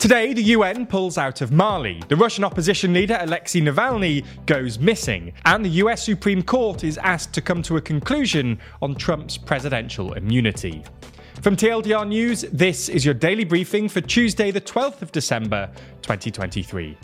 Today, the UN pulls out of Mali, the Russian opposition leader Alexei Navalny goes missing, and the US Supreme Court is asked to come to a conclusion on Trump's presidential immunity. From TLDR News, this is your daily briefing for Tuesday, the 12th of December, 2023.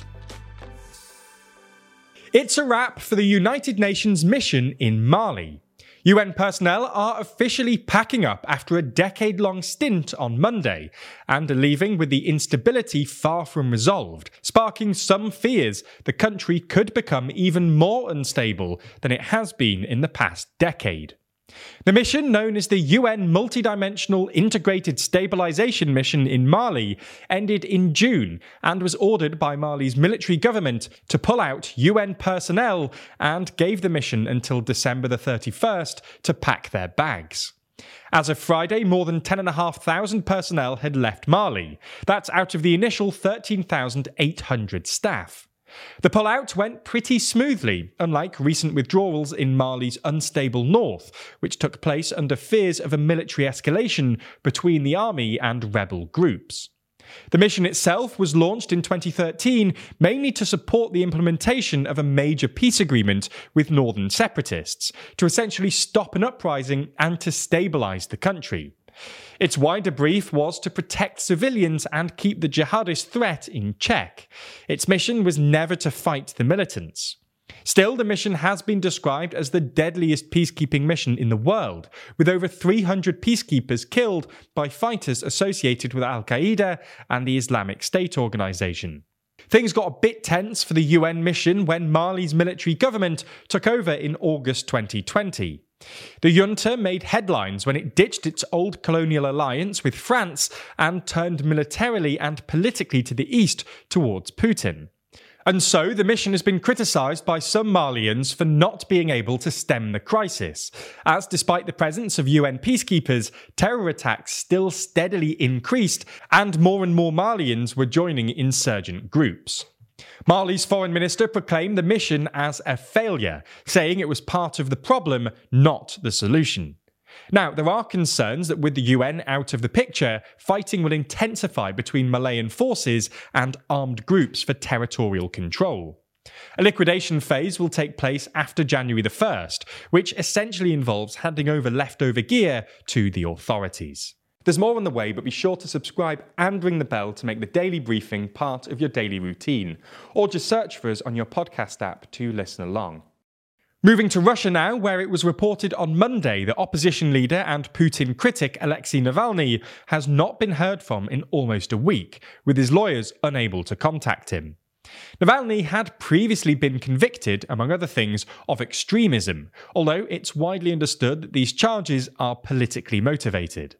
It's a wrap for the United Nations mission in Mali. UN personnel are officially packing up after a decade long stint on Monday and are leaving with the instability far from resolved, sparking some fears the country could become even more unstable than it has been in the past decade. The mission, known as the UN Multidimensional Integrated Stabilization Mission in Mali, ended in June and was ordered by Mali's military government to pull out UN personnel and gave the mission until December the 31st to pack their bags. As of Friday, more than 10,500 personnel had left Mali. That's out of the initial 13,800 staff. The pullout went pretty smoothly, unlike recent withdrawals in Mali's unstable north, which took place under fears of a military escalation between the army and rebel groups. The mission itself was launched in 2013 mainly to support the implementation of a major peace agreement with northern separatists, to essentially stop an uprising and to stabilise the country. Its wider brief was to protect civilians and keep the jihadist threat in check. Its mission was never to fight the militants. Still, the mission has been described as the deadliest peacekeeping mission in the world, with over 300 peacekeepers killed by fighters associated with Al Qaeda and the Islamic State organization. Things got a bit tense for the UN mission when Mali's military government took over in August 2020. The junta made headlines when it ditched its old colonial alliance with France and turned militarily and politically to the east towards Putin. And so the mission has been criticised by some Malians for not being able to stem the crisis, as despite the presence of UN peacekeepers, terror attacks still steadily increased and more and more Malians were joining insurgent groups. Mali's foreign minister proclaimed the mission as a failure, saying it was part of the problem, not the solution. Now, there are concerns that with the UN out of the picture, fighting will intensify between Malian forces and armed groups for territorial control. A liquidation phase will take place after January the 1st, which essentially involves handing over leftover gear to the authorities. There's more on the way, but be sure to subscribe and ring the bell to make the daily briefing part of your daily routine, or just search for us on your podcast app to listen along. Moving to Russia now, where it was reported on Monday that opposition leader and Putin critic Alexei Navalny has not been heard from in almost a week, with his lawyers unable to contact him. Navalny had previously been convicted, among other things, of extremism, although it's widely understood that these charges are politically motivated.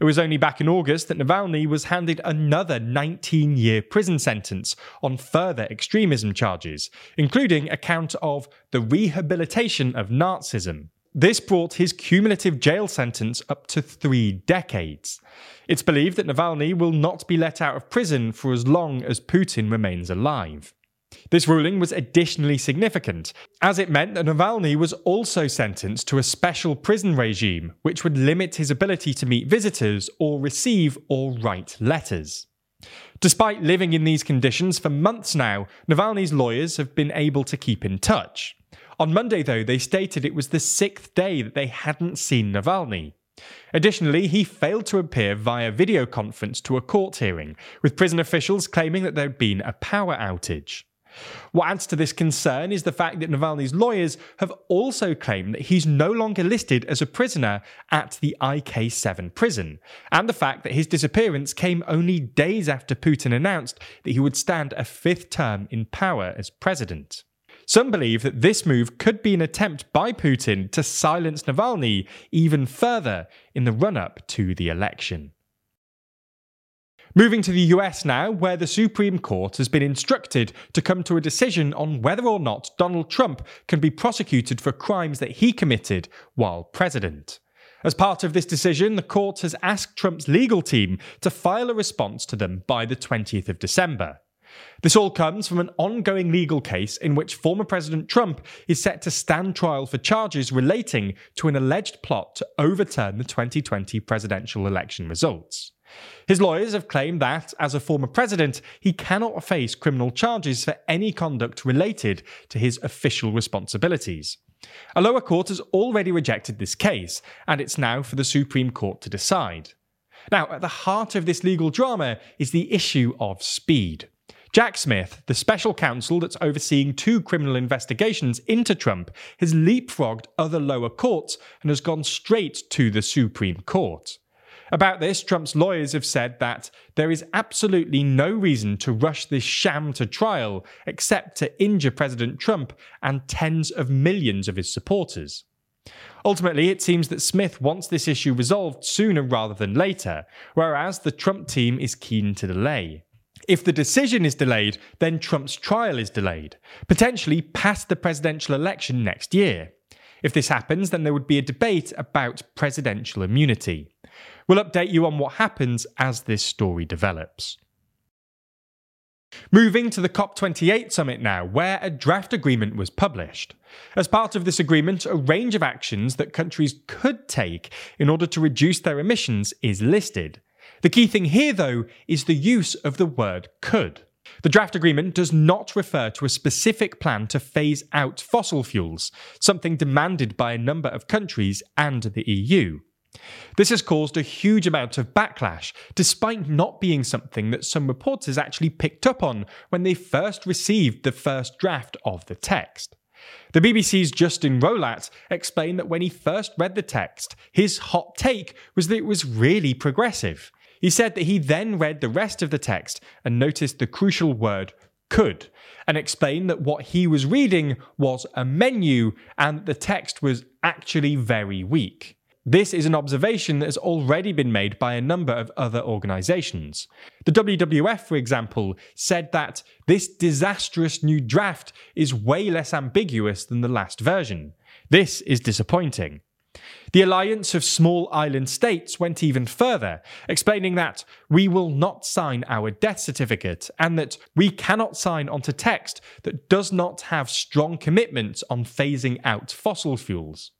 It was only back in August that Navalny was handed another 19 year prison sentence on further extremism charges, including a count of the rehabilitation of Nazism. This brought his cumulative jail sentence up to three decades. It's believed that Navalny will not be let out of prison for as long as Putin remains alive. This ruling was additionally significant, as it meant that Navalny was also sentenced to a special prison regime, which would limit his ability to meet visitors or receive or write letters. Despite living in these conditions for months now, Navalny's lawyers have been able to keep in touch. On Monday, though, they stated it was the sixth day that they hadn't seen Navalny. Additionally, he failed to appear via video conference to a court hearing, with prison officials claiming that there had been a power outage. What adds to this concern is the fact that Navalny's lawyers have also claimed that he's no longer listed as a prisoner at the IK7 prison, and the fact that his disappearance came only days after Putin announced that he would stand a fifth term in power as president. Some believe that this move could be an attempt by Putin to silence Navalny even further in the run up to the election. Moving to the US now, where the Supreme Court has been instructed to come to a decision on whether or not Donald Trump can be prosecuted for crimes that he committed while president. As part of this decision, the court has asked Trump's legal team to file a response to them by the 20th of December. This all comes from an ongoing legal case in which former President Trump is set to stand trial for charges relating to an alleged plot to overturn the 2020 presidential election results. His lawyers have claimed that, as a former president, he cannot face criminal charges for any conduct related to his official responsibilities. A lower court has already rejected this case, and it's now for the Supreme Court to decide. Now, at the heart of this legal drama is the issue of speed. Jack Smith, the special counsel that's overseeing two criminal investigations into Trump, has leapfrogged other lower courts and has gone straight to the Supreme Court. About this, Trump's lawyers have said that there is absolutely no reason to rush this sham to trial except to injure President Trump and tens of millions of his supporters. Ultimately, it seems that Smith wants this issue resolved sooner rather than later, whereas the Trump team is keen to delay. If the decision is delayed, then Trump's trial is delayed, potentially past the presidential election next year. If this happens, then there would be a debate about presidential immunity. We'll update you on what happens as this story develops. Moving to the COP28 summit now, where a draft agreement was published. As part of this agreement, a range of actions that countries could take in order to reduce their emissions is listed. The key thing here, though, is the use of the word could. The draft agreement does not refer to a specific plan to phase out fossil fuels, something demanded by a number of countries and the EU. This has caused a huge amount of backlash, despite not being something that some reporters actually picked up on when they first received the first draft of the text. The BBC's Justin Rowlatt explained that when he first read the text, his hot take was that it was really progressive. He said that he then read the rest of the text and noticed the crucial word could, and explained that what he was reading was a menu and that the text was actually very weak. This is an observation that has already been made by a number of other organisations. The WWF, for example, said that this disastrous new draft is way less ambiguous than the last version. This is disappointing. The Alliance of Small Island States went even further, explaining that we will not sign our death certificate and that we cannot sign onto text that does not have strong commitments on phasing out fossil fuels.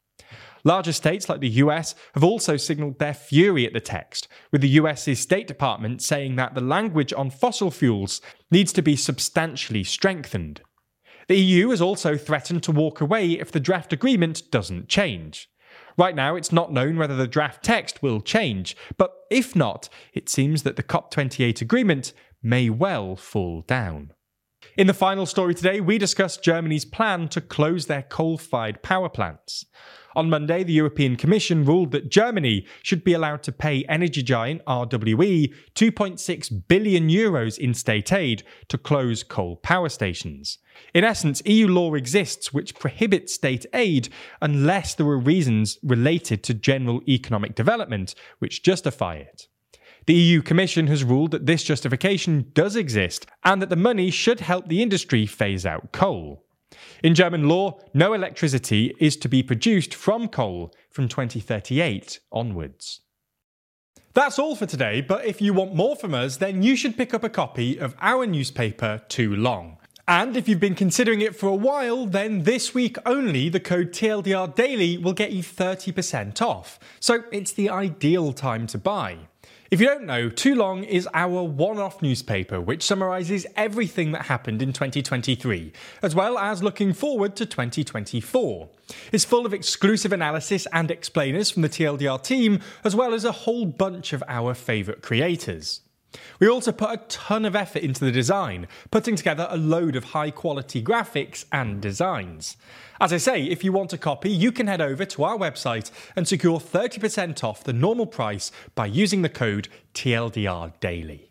Larger states like the US have also signalled their fury at the text, with the US's State Department saying that the language on fossil fuels needs to be substantially strengthened. The EU has also threatened to walk away if the draft agreement doesn't change. Right now, it's not known whether the draft text will change, but if not, it seems that the COP28 agreement may well fall down. In the final story today, we discuss Germany's plan to close their coal fired power plants. On Monday, the European Commission ruled that Germany should be allowed to pay energy giant RWE 2.6 billion euros in state aid to close coal power stations. In essence, EU law exists which prohibits state aid unless there are reasons related to general economic development which justify it. The EU Commission has ruled that this justification does exist and that the money should help the industry phase out coal. In German law, no electricity is to be produced from coal from 2038 onwards. That's all for today, but if you want more from us, then you should pick up a copy of our newspaper, Too Long. And if you've been considering it for a while, then this week only the code TLDR Daily will get you 30% off. So it's the ideal time to buy. If you don't know, Too Long is our one off newspaper which summarises everything that happened in 2023, as well as looking forward to 2024. It's full of exclusive analysis and explainers from the TLDR team, as well as a whole bunch of our favourite creators. We also put a ton of effort into the design, putting together a load of high quality graphics and designs. As I say, if you want a copy, you can head over to our website and secure 30% off the normal price by using the code TLDR Daily.